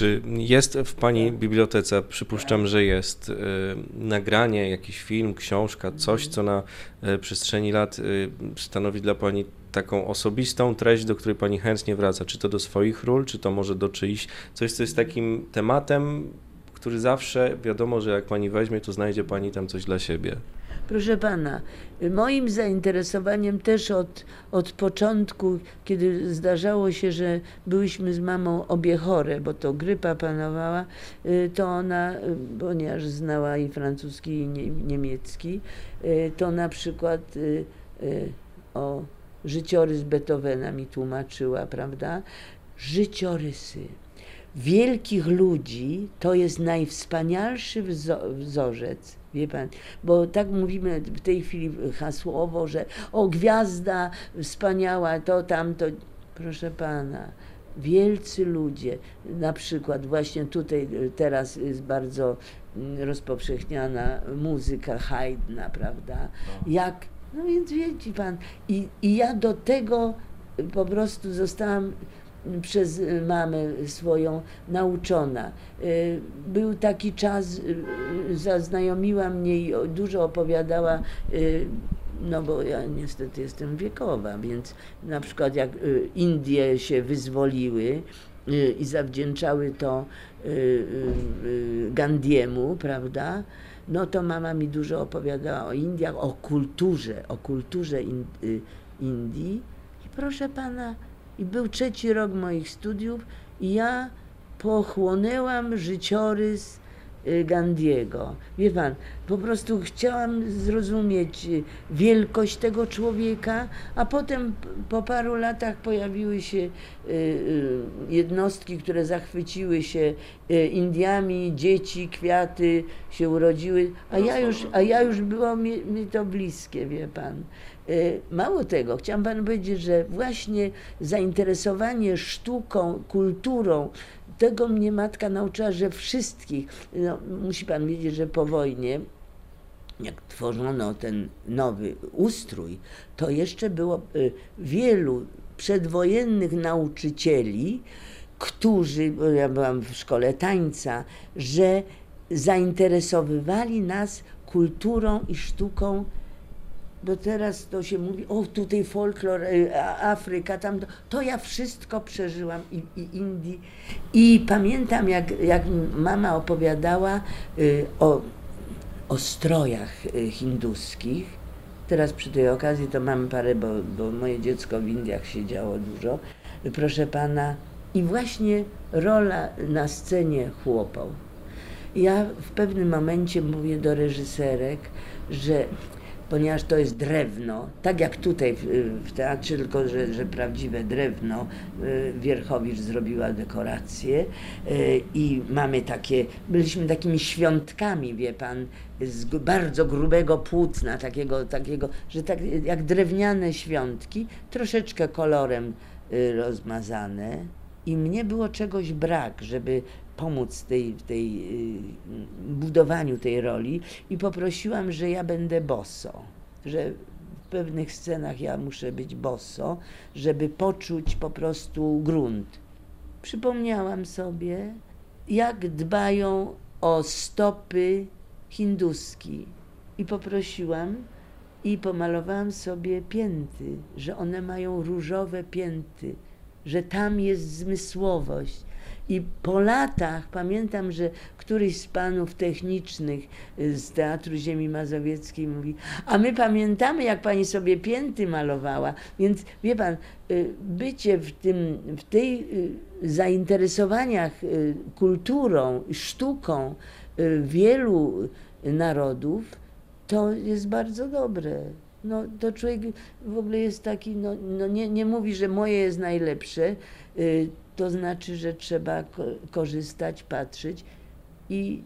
Czy jest w Pani bibliotece, przypuszczam, że jest, y, nagranie, jakiś film, książka, coś, co na y, przestrzeni lat y, stanowi dla Pani taką osobistą treść, do której Pani chętnie wraca? Czy to do swoich ról, czy to może do czyichś, coś, co jest takim tematem, który zawsze wiadomo, że jak Pani weźmie, to znajdzie Pani tam coś dla siebie? Proszę pana, moim zainteresowaniem też od, od początku, kiedy zdarzało się, że byłyśmy z mamą obie chore, bo to grypa panowała, y, to ona, y, ponieważ znała i francuski, i nie, niemiecki, y, to na przykład o życiorys Beethovena mi tłumaczyła, prawda? Życiorysy wielkich ludzi to jest najwspanialszy wzorzec Wie pan, bo tak mówimy w tej chwili hasłowo, że o gwiazda wspaniała, to tamto. Proszę pana, wielcy ludzie, na przykład właśnie tutaj y, teraz jest bardzo mm, rozpowszechniana muzyka Haydna, prawda? No. Jak, no więc wiecie pan, i, i ja do tego po prostu zostałam przez mamę swoją nauczona. Y, był taki czas, y, zaznajomiła mnie i dużo opowiadała, y, no bo ja niestety jestem wiekowa, więc na przykład jak Indie się wyzwoliły i zawdzięczały to Gandiemu, prawda? No to mama mi dużo opowiadała o Indiach, o kulturze, o kulturze Indii. I proszę pana, i był trzeci rok moich studiów i ja pochłonęłam życiorys Gandiego. Wie pan, po prostu chciałam zrozumieć y, wielkość tego człowieka, a potem po paru latach pojawiły się y, jednostki, które zachwyciły się Indiami, dzieci, kwiaty się urodziły, a ja już, a ja już było mi, mi to bliskie, wie pan. Y, mało tego, chciałam panu powiedzieć, że właśnie zainteresowanie sztuką, kulturą, tego mnie matka nauczyła, że wszystkich, no, musi pan wiedzieć, że po wojnie jak tworzono ten nowy ustrój, to jeszcze było y, wielu przedwojennych nauczycieli, którzy, ja byłam w szkole tańca, że zainteresowywali nas kulturą i sztuką bo teraz to się mówi, o tutaj folklor, e, Afryka, tam, to ja wszystko przeżyłam i, i Indii. I pamiętam, jak, jak mama opowiadała y, o, o strojach y, hinduskich. Teraz przy tej okazji to mam parę, bo, bo moje dziecko w Indiach siedziało dużo. Proszę pana, i właśnie rola na scenie chłopał. Ja w pewnym momencie mówię do reżyserek, że ponieważ to jest drewno, tak jak tutaj w, teatrze, tylko że, że, prawdziwe drewno. Y, Wierchowicz zrobiła dekoracje y, i mamy takie, byliśmy takimi świątkami, wie pan, z bardzo grubego płótna, takiego, takiego że tak jak drewniane świątki, troszeczkę kolorem y, rozmazane. I mnie było czegoś brak, żeby pomóc tej, tej y, budowaniu tej roli i poprosiłam, że ja będę boso, że w pewnych scenach ja muszę być boso, żeby poczuć po prostu grunt. Przypomniałam sobie, jak dbają o stopy hinduski i poprosiłam i pomalowałam sobie pięty, że one mają różowe pięty, że tam jest zmysłowość, i po latach pamiętam, że któryś z panów technicznych y, z Teatru Ziemi Mazowieckiej mówi, a my pamiętamy, jak pani sobie pięty malowała. Więc wie pan, y, bycie w, tym, w tej y, zainteresowaniach kulturą, sztuką wielu narodów, to jest bardzo dobre. No, to człowiek w ogóle jest taki, no, no nie, nie mówi, że moje jest najlepsze, to znaczy, że trzeba korzystać, patrzeć i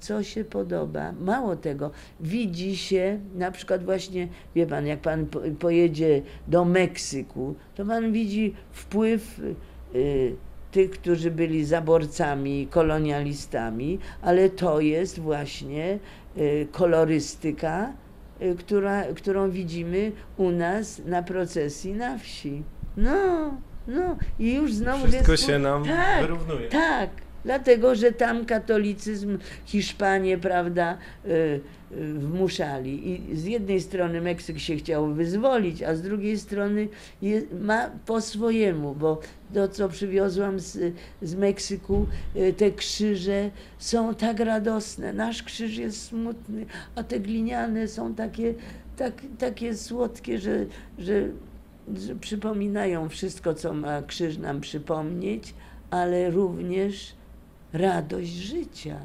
co się podoba. Mało tego, widzi się, na przykład właśnie, wie pan, jak pan pojedzie do Meksyku, to pan widzi wpływ y, tych, którzy byli zaborcami, kolonialistami, ale to jest właśnie y, kolorystyka, y, która, którą widzimy u nas na procesji na wsi. No. No i już znowu Wszystko się nam tak, wyrównuje. Tak, Dlatego, że tam katolicyzm Hiszpanie, prawda, y, y, wmuszali. I z jednej strony Meksyk się chciał wyzwolić, a z drugiej strony je, ma po swojemu, bo to, co przywiozłam z, z Meksyku, y, te krzyże są tak radosne. Nasz krzyż jest smutny, a te gliniane są takie, tak, takie słodkie, że, że przypominają wszystko, co ma krzyż nam przypomnieć, ale również radość życia.